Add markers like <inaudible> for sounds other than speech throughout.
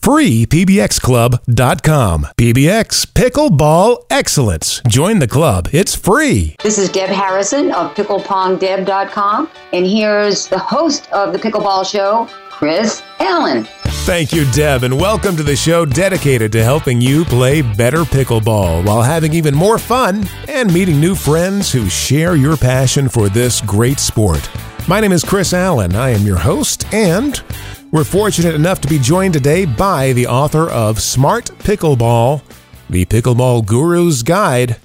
freepbxclub.com. PBX Pickleball Excellence. Join the club. It's free. This is Deb Harrison of picklepongdeb.com, and here's the host of the Pickleball Show, Chris Allen. Thank you, Deb, and welcome to the show dedicated to helping you play better pickleball while having even more fun and meeting new friends who share your passion for this great sport. My name is Chris Allen. I am your host, and we're fortunate enough to be joined today by the author of Smart Pickleball, the Pickleball Guru's Guide,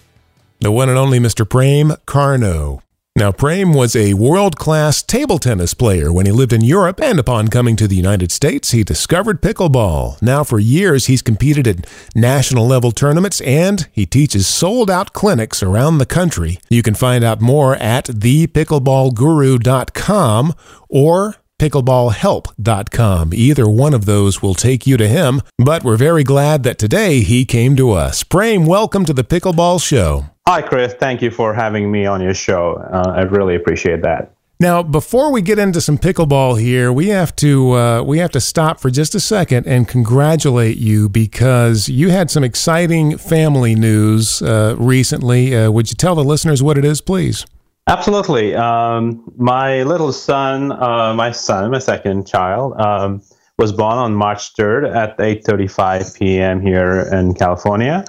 the one and only Mr. Prem Carnot. Now, Prem was a world class table tennis player when he lived in Europe, and upon coming to the United States, he discovered pickleball. Now, for years, he's competed at national level tournaments and he teaches sold out clinics around the country. You can find out more at thepickleballguru.com or pickleballhelp.com. Either one of those will take you to him, but we're very glad that today he came to us. Prem, welcome to the Pickleball Show. Hi, Chris. Thank you for having me on your show. Uh, I really appreciate that. Now, before we get into some pickleball here, we have to uh, we have to stop for just a second and congratulate you because you had some exciting family news uh, recently. Uh, would you tell the listeners what it is, please? Absolutely. Um, my little son, uh, my son, my second child, um, was born on March 3rd at 8:35 p.m. here in California.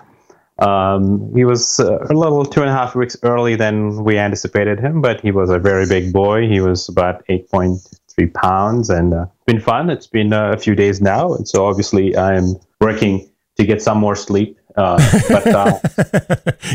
Um, he was uh, a little two and a half weeks early than we anticipated him, but he was a very big boy. He was about 8.3 pounds, and uh, it's been fun. It's been uh, a few days now, and so obviously I'm working to get some more sleep. Uh, but uh,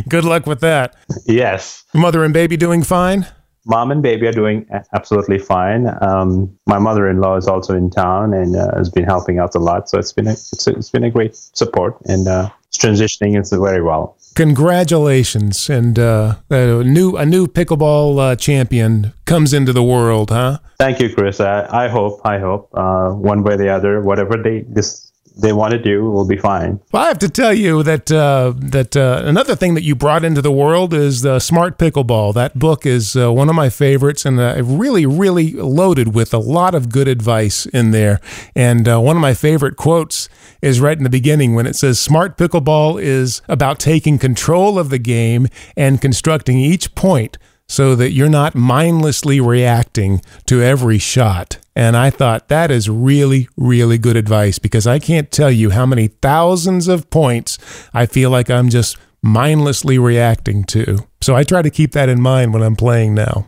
<laughs> Good luck with that. yes, Mother and baby doing fine? mom and baby are doing absolutely fine. Um, my mother-in-law is also in town and uh, has been helping out a lot. So it's been a, it's, a, it's been a great support and uh, it's transitioning into very well. Congratulations, and uh, a new a new pickleball uh, champion comes into the world, huh? Thank you, Chris. I, I hope I hope uh, one way or the other, whatever they this they want to do will be fine. Well, I have to tell you that uh, that uh, another thing that you brought into the world is the Smart Pickleball. That book is uh, one of my favorites, and uh, really, really loaded with a lot of good advice in there. And uh, one of my favorite quotes is right in the beginning when it says, "Smart Pickleball is about taking control of the game and constructing each point." So that you're not mindlessly reacting to every shot. And I thought that is really, really good advice because I can't tell you how many thousands of points I feel like I'm just mindlessly reacting to. So I try to keep that in mind when I'm playing now.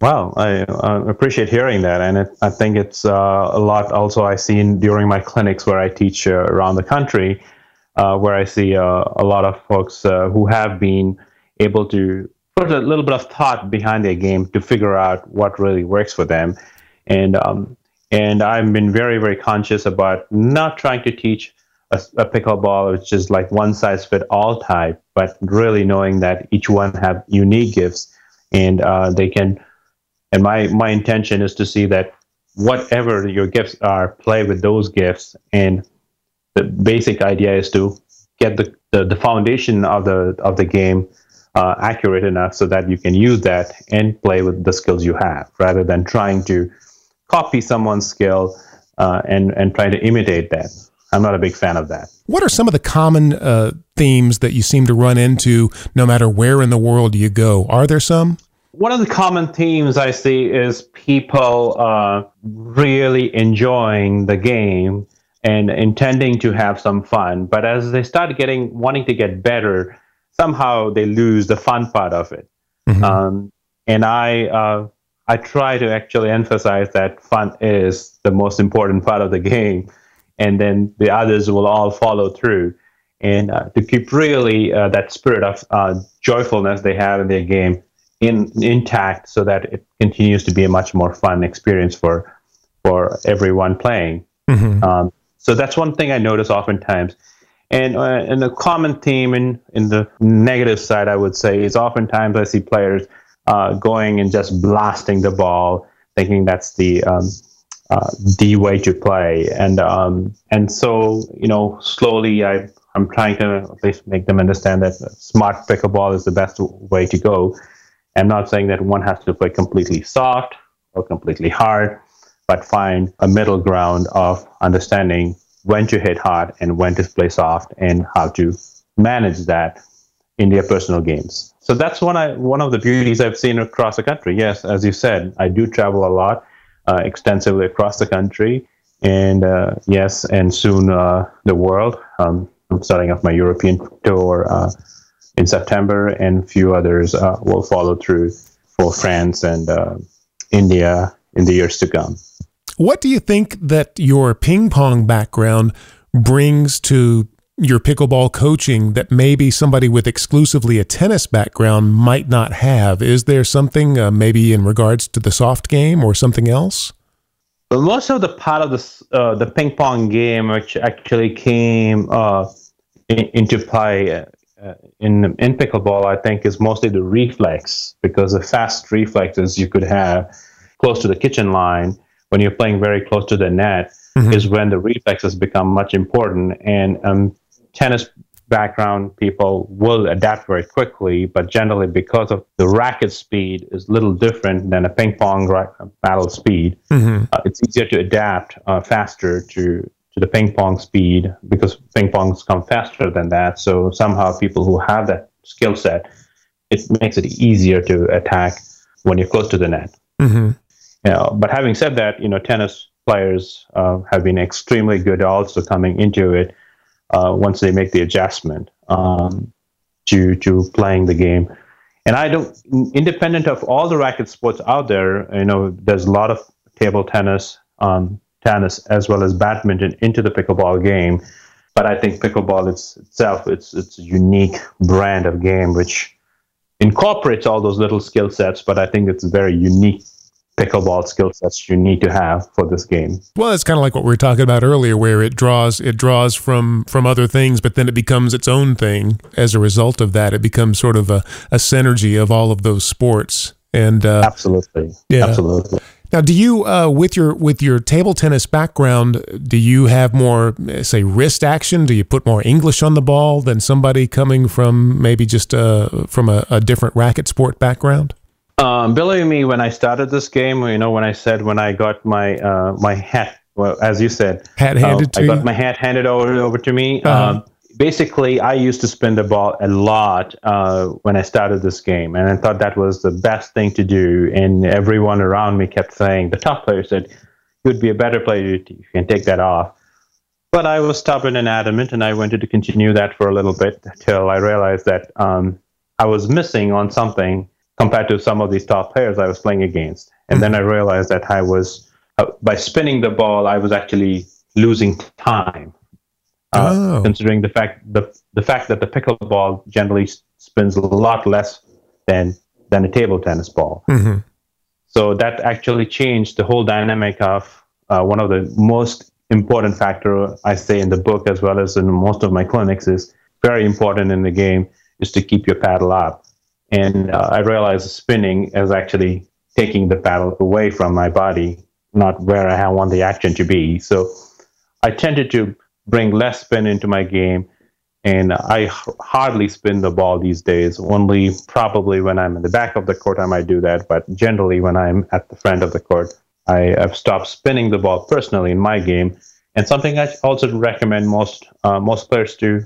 Wow, I uh, appreciate hearing that, and it, I think it's uh, a lot. Also, I see in, during my clinics where I teach uh, around the country, uh, where I see uh, a lot of folks uh, who have been able to put a little bit of thought behind their game to figure out what really works for them, and um, and I've been very very conscious about not trying to teach a, a pickleball which is like one size fit all type, but really knowing that each one have unique gifts, and uh, they can and my my intention is to see that whatever your gifts are play with those gifts. And the basic idea is to get the, the, the foundation of the of the game uh, accurate enough so that you can use that and play with the skills you have rather than trying to copy someone's skill uh, and and try to imitate that i'm not a big fan of that What are some of the common uh, themes that you seem to run into no matter where in the world you go? Are there some? one of the common themes I see is people uh, really enjoying the game and intending to have some fun. But as they start getting wanting to get better, somehow they lose the fun part of it. Um, and I uh, I try to actually emphasize that fun is the most important part of the game, and then the others will all follow through. And uh, to keep really uh, that spirit of uh, joyfulness they have in their game in intact so that it continues to be a much more fun experience for for everyone playing. Um, so that's one thing I notice oftentimes. And, uh, and the common theme in, in the negative side, I would say, is oftentimes I see players uh, going and just blasting the ball, thinking that's the um, uh, the way to play. And um, and so you know, slowly I I'm trying to at least make them understand that smart pickleball is the best way to go. I'm not saying that one has to play completely soft or completely hard, but find a middle ground of understanding when to hit hard and when to play soft and how to manage that in their personal games. So that's one I one of the beauties I've seen across the country. Yes, as you said, I do travel a lot, uh, extensively across the country, and uh, yes, and soon uh, the world. Um, I'm starting off my European tour uh, in September, and a few others uh, will follow through for France and uh, India in the years to come. What do you think that your ping pong background brings to your pickleball coaching that maybe somebody with exclusively a tennis background might not have? Is there something uh, maybe in regards to the soft game or something else? Well, most of the part of the uh, the ping pong game, which actually came uh, in, into play uh, in in pickleball, I think, is mostly the reflex because the fast reflexes you could have close to the kitchen line when you're playing very close to the net mm-hmm. is when the reflexes become much important. And um, tennis background people will adapt very quickly, but generally because of the racket speed is a little different than a ping pong battle speed, mm-hmm. uh, it's easier to adapt uh, faster to to the ping pong speed because ping pongs come faster than that. So somehow people who have that skill set, it makes it easier to attack when you're close to the net. Mm-hmm. Know, but having said that, you know, tennis players uh, have been extremely good also coming into it uh, once they make the adjustment um, to to playing the game. And I don't, independent of all the racket sports out there, you know, there's a lot of table tennis, um, tennis as well as badminton into the pickleball game. But I think pickleball it's, itself, it's it's a unique brand of game which incorporates all those little skill sets. But I think it's very unique pickleball skill sets you need to have for this game. Well, it's kind of like what we were talking about earlier, where it draws it draws from from other things, but then it becomes its own thing. As a result of that, it becomes sort of a, a synergy of all of those sports. And uh, absolutely, yeah, absolutely. Now, do you, uh, with your with your table tennis background, do you have more, say, wrist action? Do you put more English on the ball than somebody coming from maybe just uh, from a, a different racket sport background? Um, believe me, when I started this game, you know, when I said when I got my uh, my hat, well, as you said, hat handed uh, I you? got my hat handed over over to me. Uh-huh. Um, basically, I used to spin the ball a lot uh, when I started this game, and I thought that was the best thing to do. And everyone around me kept saying, the top player said, "You would be a better player if you can take that off." But I was stubborn and adamant, and I wanted to continue that for a little bit till I realized that um, I was missing on something compared to some of these top players I was playing against. And then I realized that I was, uh, by spinning the ball, I was actually losing time. Uh, oh. Considering the fact the the fact that the pickleball generally spins a lot less than than a table tennis ball, mm-hmm. so that actually changed the whole dynamic of uh, one of the most important factor I say in the book as well as in most of my clinics is very important in the game is to keep your paddle up. And uh, I realized spinning is actually taking the paddle away from my body, not where I want the action to be. So I tended to bring less spin into my game. And I hardly spin the ball these days. Only probably when I'm in the back of the court, I might do that. But generally, when I'm at the front of the court, I have stopped spinning the ball personally in my game. And something I also recommend most uh, most players to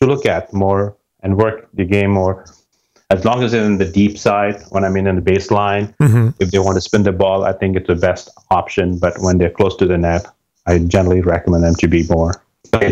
to look at more and work the game more as long as it's in the deep side, when I'm in, in the baseline, mm-hmm. if they want to spin the ball, I think it's the best option. But when they're close to the net, I generally recommend them to be more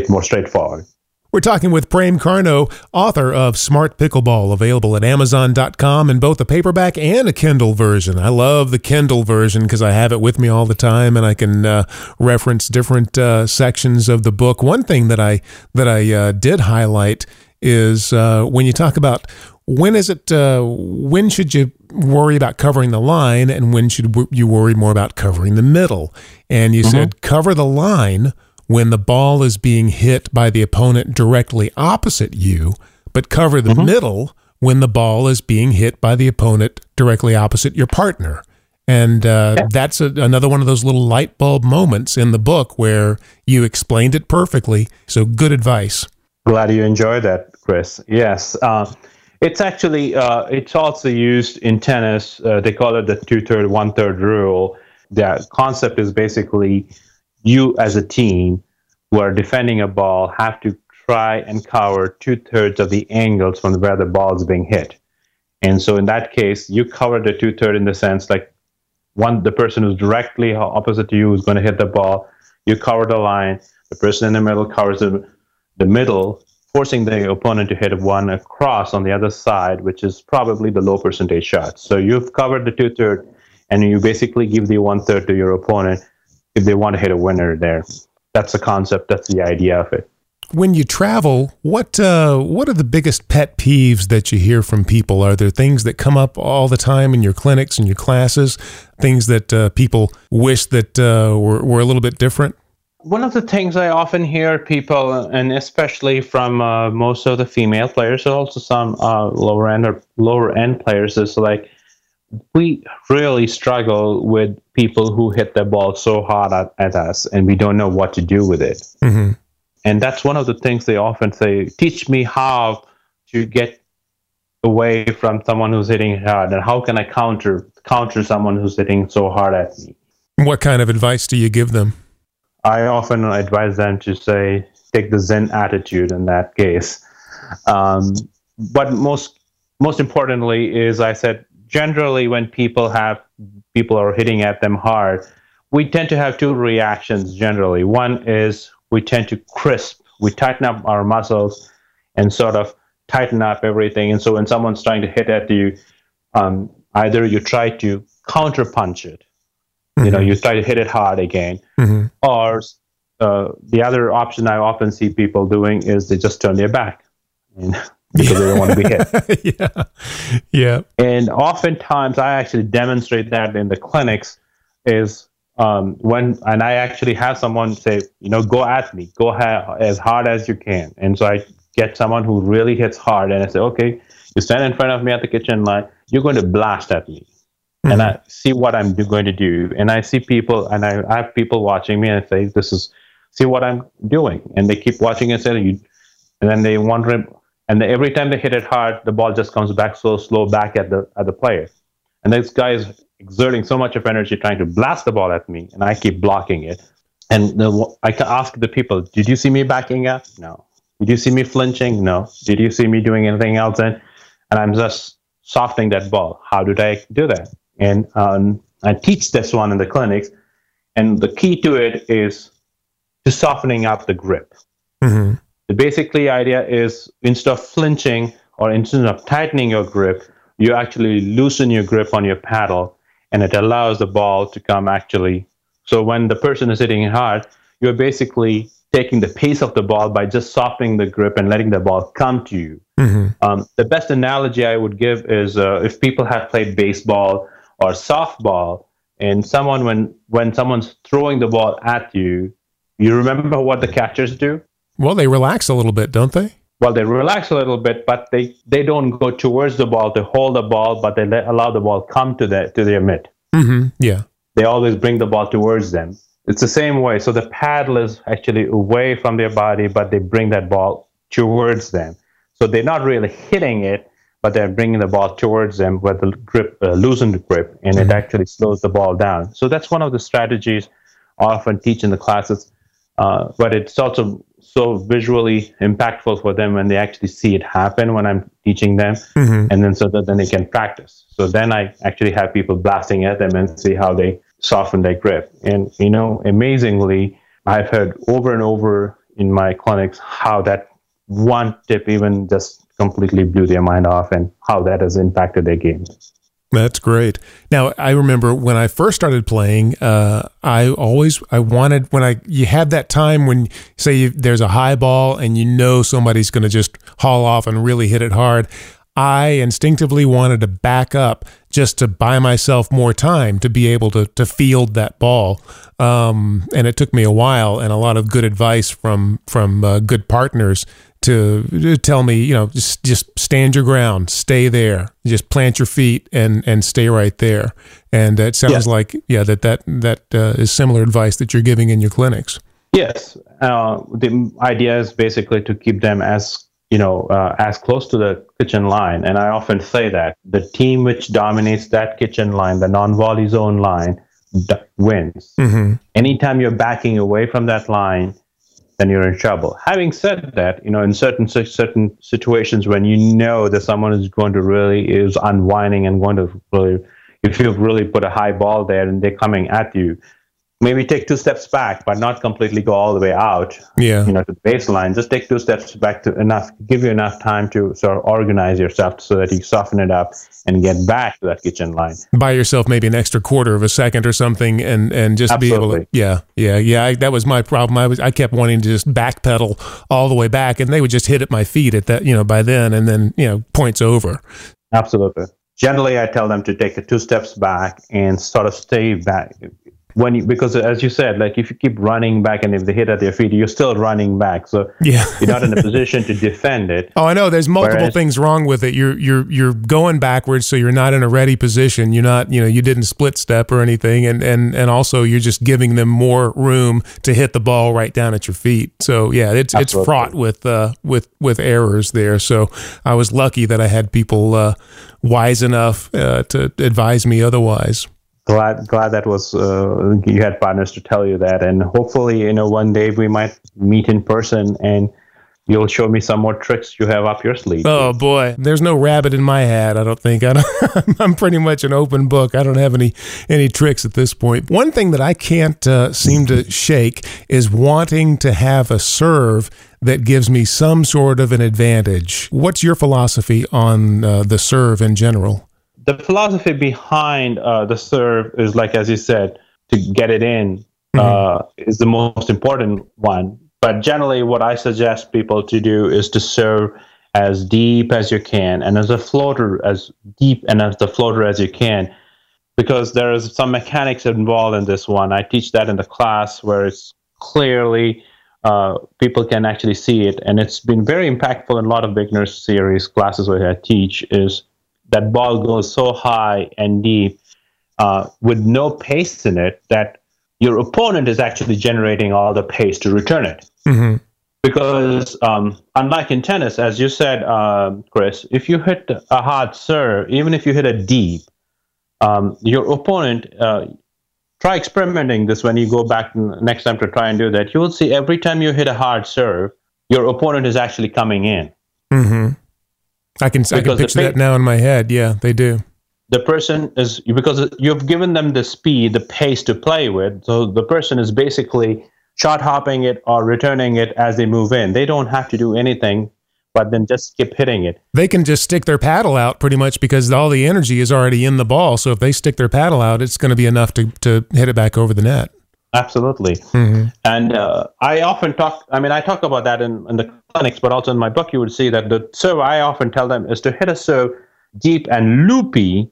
more straightforward. We're talking with Prem Carnot, author of Smart Pickleball, available at Amazon.com in both a paperback and a Kindle version. I love the Kindle version because I have it with me all the time and I can uh, reference different uh, sections of the book. One thing that I that I uh, did highlight is uh, when you talk about when is it uh, when should you worry about covering the line and when should you worry more about covering the middle and you mm-hmm. said cover the line when the ball is being hit by the opponent directly opposite you, but cover the mm-hmm. middle when the ball is being hit by the opponent directly opposite your partner. And uh, yeah. that's a, another one of those little light bulb moments in the book where you explained it perfectly. So good advice. Glad you enjoyed that, Chris. Yes. Uh, it's actually, uh, it's also used in tennis. Uh, they call it the two third, one third rule. The concept is basically you as a team who are defending a ball have to try and cover two thirds of the angles from where the ball is being hit. And so in that case, you cover the two third in the sense like one the person who's directly opposite to you is going to hit the ball. You cover the line. The person in the middle covers the, the middle, forcing the opponent to hit one across on the other side, which is probably the low percentage shot. So you've covered the two third, and you basically give the one third to your opponent if they want to hit a winner there. That's the concept. That's the idea of it when you travel, what uh, what are the biggest pet peeves that you hear from people? Are there things that come up all the time in your clinics and your classes? Things that uh, people wish that uh, were, were a little bit different? One of the things I often hear people, and especially from uh, most of the female players, also some uh, lower end or lower end players, is like we really struggle with people who hit the ball so hard at, at us, and we don't know what to do with it. Mm-hmm. And that's one of the things they often say teach me how to get away from someone who's hitting hard and how can i counter counter someone who's hitting so hard at me? What kind of advice do you give them i often advise them to say take the zen attitude in that case um, but most most importantly is i said generally when people have people are hitting at them hard we tend to have two reactions generally one is we tend to crisp. We tighten up our muscles and sort of tighten up everything. And so when someone's trying to hit at you, um, either you try to counter punch it, mm-hmm. you know, you try to hit it hard again, mm-hmm. or uh, the other option I often see people doing is they just turn their back. <laughs> Because they don't want to be hit. <laughs> yeah. Yeah. And oftentimes I actually demonstrate that in the clinics is um, when and I actually have someone say, you know, go at me, go ha- as hard as you can. And so I get someone who really hits hard, and I say, okay, you stand in front of me at the kitchen line, you're going to blast at me, mm-hmm. and I see what I'm going to do, and I see people, and I, I have people watching me, and I say, this is see what I'm doing, and they keep watching and say, you, and then they wonder, and they, every time they hit it hard, the ball just comes back so slow back at the at the player, and this guy is exerting so much of energy trying to blast the ball at me, and I keep blocking it. And the, I can ask the people, did you see me backing up? No. Did you see me flinching? No. Did you see me doing anything else? And, and I'm just softening that ball. How did I do that? And um, I teach this one in the clinics. And the key to it is to softening up the grip. Mm-hmm. The basically idea is instead of flinching or instead of tightening your grip, you actually loosen your grip on your paddle and it allows the ball to come actually. So when the person is hitting hard, you're basically taking the pace of the ball by just softening the grip and letting the ball come to you. Mm-hmm. Um, the best analogy I would give is uh, if people have played baseball or softball, and someone when when someone's throwing the ball at you, you remember what the catchers do? Well, they relax a little bit, don't they? well, they relax a little bit, but they, they don't go towards the ball to hold the ball, but they let, allow the ball come to their to their mitt. Mm-hmm. Yeah, they always bring the ball towards them. It's the same way. So the paddle is actually away from their body, but they bring that ball towards them. So they're not really hitting it, but they're bringing the ball towards them with the grip, uh, loosened grip, and mm-hmm. it actually slows the ball down. So that's one of the strategies I often teach in the classes. Uh, but it's also so visually impactful for them when they actually see it happen when I'm teaching them, mm-hmm. and then so that then they can practice. So then I actually have people blasting at them and see how they soften their grip. And you know, amazingly, I've heard over and over in my clinics how that one tip even just completely blew their mind off and how that has impacted their games. That's great. Now I remember when I first started playing, uh, I always I wanted when I you have that time when say you, there's a high ball and you know somebody's going to just haul off and really hit it hard. I instinctively wanted to back up just to buy myself more time to be able to to field that ball. Um, and it took me a while and a lot of good advice from from uh, good partners to, to tell me, you know, just just stand your ground, stay there, just plant your feet and and stay right there. And it sounds like yeah that that that uh, is similar advice that you're giving in your clinics. Yes, uh, the idea is basically to keep them as you know uh, as close to the kitchen line. And I often say that the team which dominates that kitchen line, the non-volley zone line, d- wins. Mm-hmm. Anytime you're backing away from that line, then you're in trouble. Having said that, you know, in certain certain situations when you know that someone is going to really is unwinding and going to really, if you've really put a high ball there and they're coming at you, maybe take two steps back, but not completely go all the way out. Yeah. You know, to the baseline. Just take two steps back to enough, give you enough time to sort of organize yourself so that you soften it up and get back to that kitchen line. Buy yourself maybe an extra quarter of a second or something, and and just be able to. Absolutely. Yeah, yeah, yeah. I, that was my problem. I was I kept wanting to just backpedal all the way back, and they would just hit at my feet at that you know by then, and then you know points over. Absolutely. Generally, I tell them to take two steps back and sort of stay back when you, because as you said, like if you keep running back and if they hit at your feet, you're still running back. So Yeah. you're not in a <laughs> position to defend it. Oh, I know. There's multiple Whereas- things wrong with it. You're you're you're going backwards, so you're not in a ready position. You're not, you know, you didn't split step or anything, and and and also you're just giving them more room to hit the ball right down at your feet. So yeah, it's it's fraught with uh with with errors there. So I was lucky that I had people uh, wise enough uh, to advise me otherwise. Glad, glad that was uh, you had partners to tell you that, and hopefully, you know, one day we might meet in person and you'll show me some more tricks you have up your sleeve. Oh boy, there's no rabbit in my hat. I don't think. I <laughs> I'm pretty much an open book. I don't have any any tricks at this point. One thing that I can't uh, seem to shake is wanting to have a serve that gives me some sort of an advantage. What's your philosophy on uh, the serve in general? The philosophy behind uh, the serve is like as you said to get it in uh, is the most important one. But generally what i suggest people to do is to serve as deep as you can and as a floater as deep and as the floater as you can because there is some mechanics involved in this one. I teach that in the class where it's clearly uh, people can actually see it. And it's been very impactful in a lot of beginners series classes where i teach is that ball goes so high and deep uh, with no pace in it that your opponent is actually generating all the pace to return it. Mm-hmm. Because um, unlike in tennis, as you said, um, Chris, if you hit a hard serve, even if you hit a deep, um, your opponent, uh, try experimenting this when you go back next time to try and do that. You will see every time you hit a hard serve, your opponent is actually coming in. Mm-hmm. I can I can Because picture that now in my head. Yeah, they do. the person is because you've given them the speed, the pace to play with. So the person is basically shot hopping it or returning it as they move in. They don't have to do anything, but then just keep hitting it. They can just stick their paddle out pretty much because all the energy is already in the ball. So if they stick their paddle out, it's going to be enough to to hit it back over the net. Absolutely. Mm-hmm. And uh, I often talk, I mean, I talk about that in, in the clinics, but also in my book, you would see that the serve I often tell them is to hit a serve deep and loopy.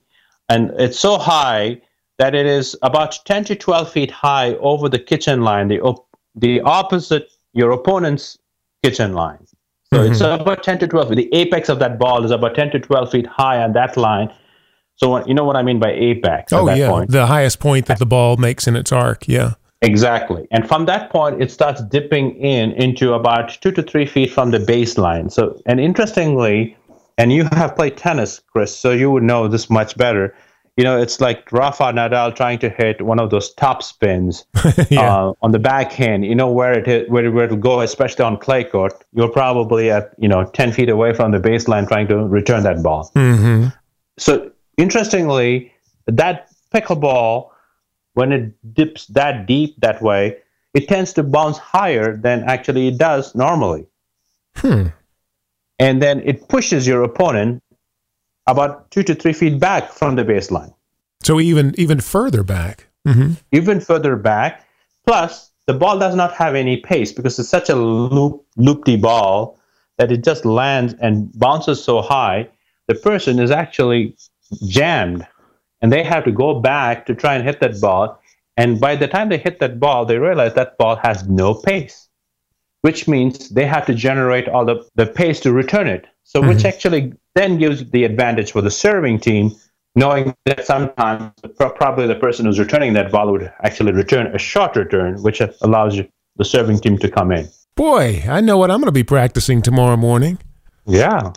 And it's so high that it is about 10 to 12 feet high over the kitchen line, the, op- the opposite, your opponent's kitchen line. So it's about 10 to 12 feet. The apex of that ball is about 10 to 12 feet high on that line. So you know what I mean by apex at Oh that yeah, point? the highest point that the ball makes in its arc. Yeah. Exactly. And from that point, it starts dipping in into about two to three feet from the baseline. So, and interestingly, and you have played tennis, Chris, so you would know this much better. You know, it's like Rafa Nadal trying to hit one of those top spins <laughs> Yeah. uh, on the backhand. You know where it hit, where, where it'll go, especially on clay court. You're probably at you know ten feet away from the baseline trying to return that ball. hmm So interestingly, that pickleball, when it dips that deep that way, it tends to bounce higher than actually it does normally. Hmm. And then it pushes your opponent about two to three feet back from the baseline, So even even further back. hmm even further back. Plus, the ball does not have any pace because it's such a loop loopy ball that it just lands and bounces so high the person is actually jammed and they have to go back to try and hit that ball. And by the time they hit that ball, they realize that ball has no pace, which means they have to generate all the, the pace to return it. So, mm-hmm. which actually then gives the advantage for the serving team, knowing that sometimes probably the person who's returning that ball would actually return a short return, which allows the serving team to come in. Boy, I know what I'm going to be practicing tomorrow morning. Yeah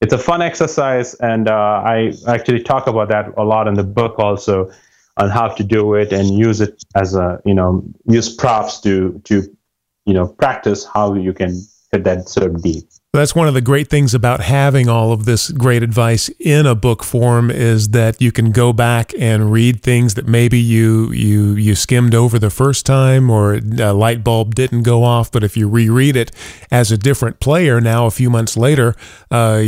it's a fun exercise, and uh, I actually talk about that a lot in the book also on how to do it and use it as a you know use props to to you know practice how you can hit that serve deep. That's one of the great things about having all of this great advice in a book form is that you can go back and read things that maybe you you you skimmed over the first time or a light bulb didn't go off. But if you reread it as a different player now, a few months later, uh,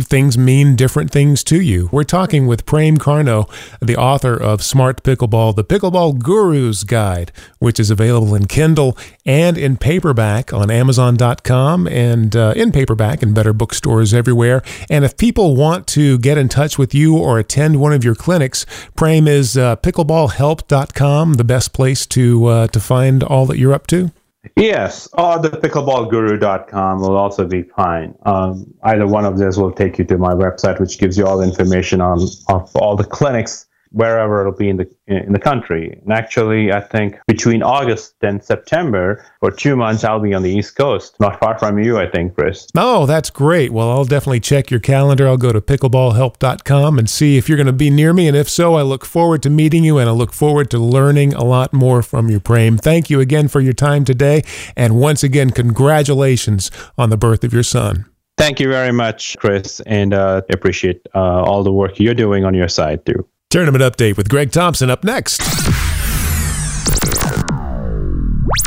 things mean different things to you. We're talking with Prem Carnot, the author of Smart Pickleball, the Pickleball Guru's Guide, which is available in Kindle and in paperback on Amazon.com and uh, in paper paperback in better bookstores everywhere. And if people want to get in touch with you or attend one of your clinics, Prem is uh, pickleballhelp.com the best place to uh, to find all that you're up to. Yes, or the pickleballguru.com will also be fine. Um, either one of those will take you to my website, which gives you all the information on of all the clinics wherever it'll be in the in the country. And actually, I think between August and September, for two months, I'll be on the East Coast, not far from you, I think, Chris. Oh, that's great. Well, I'll definitely check your calendar. I'll go to pickleballhelp.com and see if you're going to be near me. And if so, I look forward to meeting you and I look forward to learning a lot more from you, Prem. Thank you again for your time today. And once again, congratulations on the birth of your son. Thank you very much, Chris, and uh, appreciate uh, all the work you're doing on your side too. Tournament update with Greg Thompson up next.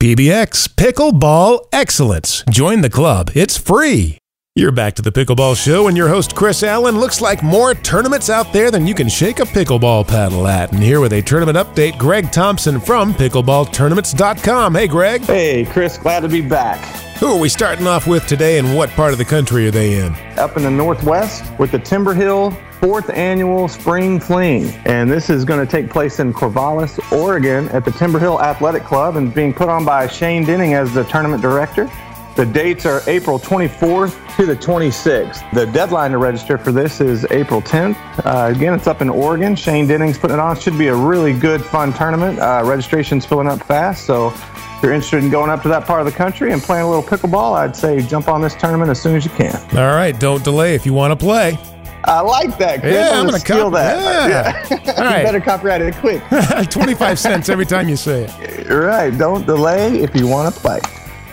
PBX Pickleball Excellence. Join the club. It's free. You're back to the Pickleball Show, and your host, Chris Allen. Looks like more tournaments out there than you can shake a pickleball paddle at. And here with a tournament update, Greg Thompson from pickleballtournaments.com. Hey, Greg. Hey, Chris. Glad to be back. Who are we starting off with today, and what part of the country are they in? Up in the Northwest with the Timber Hill fourth annual Spring Fling. And this is going to take place in Corvallis, Oregon at the Timber Hill Athletic Club and being put on by Shane Denning as the tournament director. The dates are April 24th to the 26th. The deadline to register for this is April 10th. Uh, again, it's up in Oregon. Shane Denning's putting it on. Should be a really good, fun tournament. Uh, registration's filling up fast, so if you're interested in going up to that part of the country and playing a little pickleball, I'd say jump on this tournament as soon as you can. All right, don't delay if you want to play. I like that. Chris. Yeah, I'm, I'm gonna steal cop- that. Yeah. yeah. All <laughs> right. better copyright it quick. <laughs> 25 cents every time you say it. Right. Don't delay if you want to play.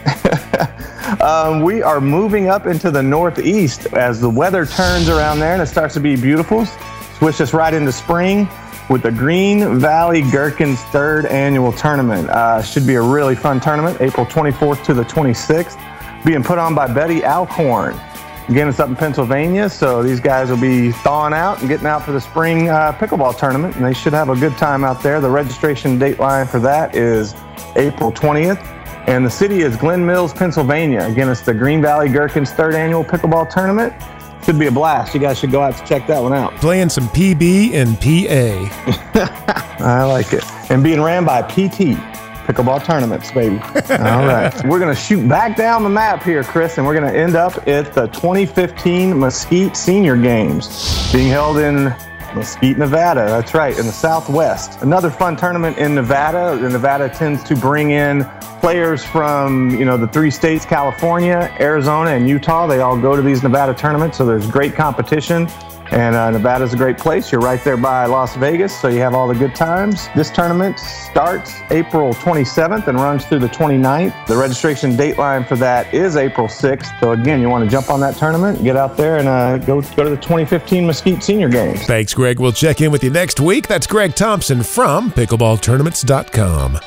<laughs> um, we are moving up into the northeast as the weather turns around there and it starts to be beautiful. Switch us right into spring with the Green Valley Gherkins third annual tournament. Uh, should be a really fun tournament, April 24th to the 26th, being put on by Betty Alcorn. Again, it's up in Pennsylvania, so these guys will be thawing out and getting out for the spring uh, pickleball tournament, and they should have a good time out there. The registration date line for that is April 20th, and the city is Glen Mills, Pennsylvania. Again, it's the Green Valley Gherkins third annual pickleball tournament. Should be a blast. You guys should go out to check that one out. Playing some PB and PA. <laughs> I like it. And being ran by PT pickleball tournaments, baby. <laughs> All right. We're going to shoot back down the map here, Chris, and we're going to end up at the 2015 Mesquite Senior Games being held in Mesquite, Nevada. That's right, in the Southwest. Another fun tournament in Nevada. Nevada tends to bring in players from you know the three states california arizona and utah they all go to these nevada tournaments so there's great competition and uh, Nevada's a great place. You're right there by Las Vegas, so you have all the good times. This tournament starts April 27th and runs through the 29th. The registration date line for that is April 6th. So again, you want to jump on that tournament, get out there, and uh, go go to the 2015 Mesquite Senior Games. Thanks, Greg. We'll check in with you next week. That's Greg Thompson from PickleballTournaments.com.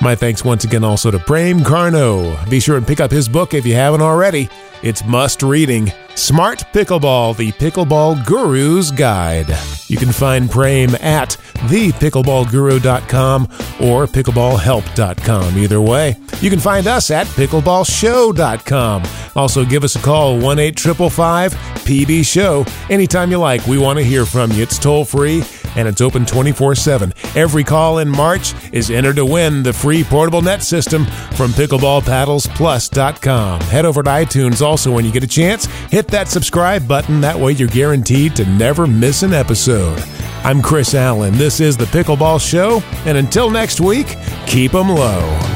My thanks once again also to Prem Carnot. Be sure and pick up his book if you haven't already. It's must reading Smart Pickleball, the Pickleball Guru's Guide. You can find Prem at thepickleballguru.com or pickleballhelp.com. Either way, you can find us at pickleballshow.com. Also, give us a call 1 855 PB Show anytime you like. We want to hear from you. It's toll free and it's open 24 7. Every call in March is entered to win the free portable net system from pickleballpaddlesplus.com. Head over to iTunes also when you get a chance. Hit that subscribe button. That way you're guaranteed to never miss an episode. I'm Chris Allen. This is the Pickleball Show. And until next week, keep them low.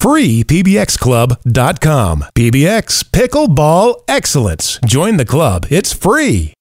freepbxclub.com. PBX Pickleball Excellence. Join the club. It's free.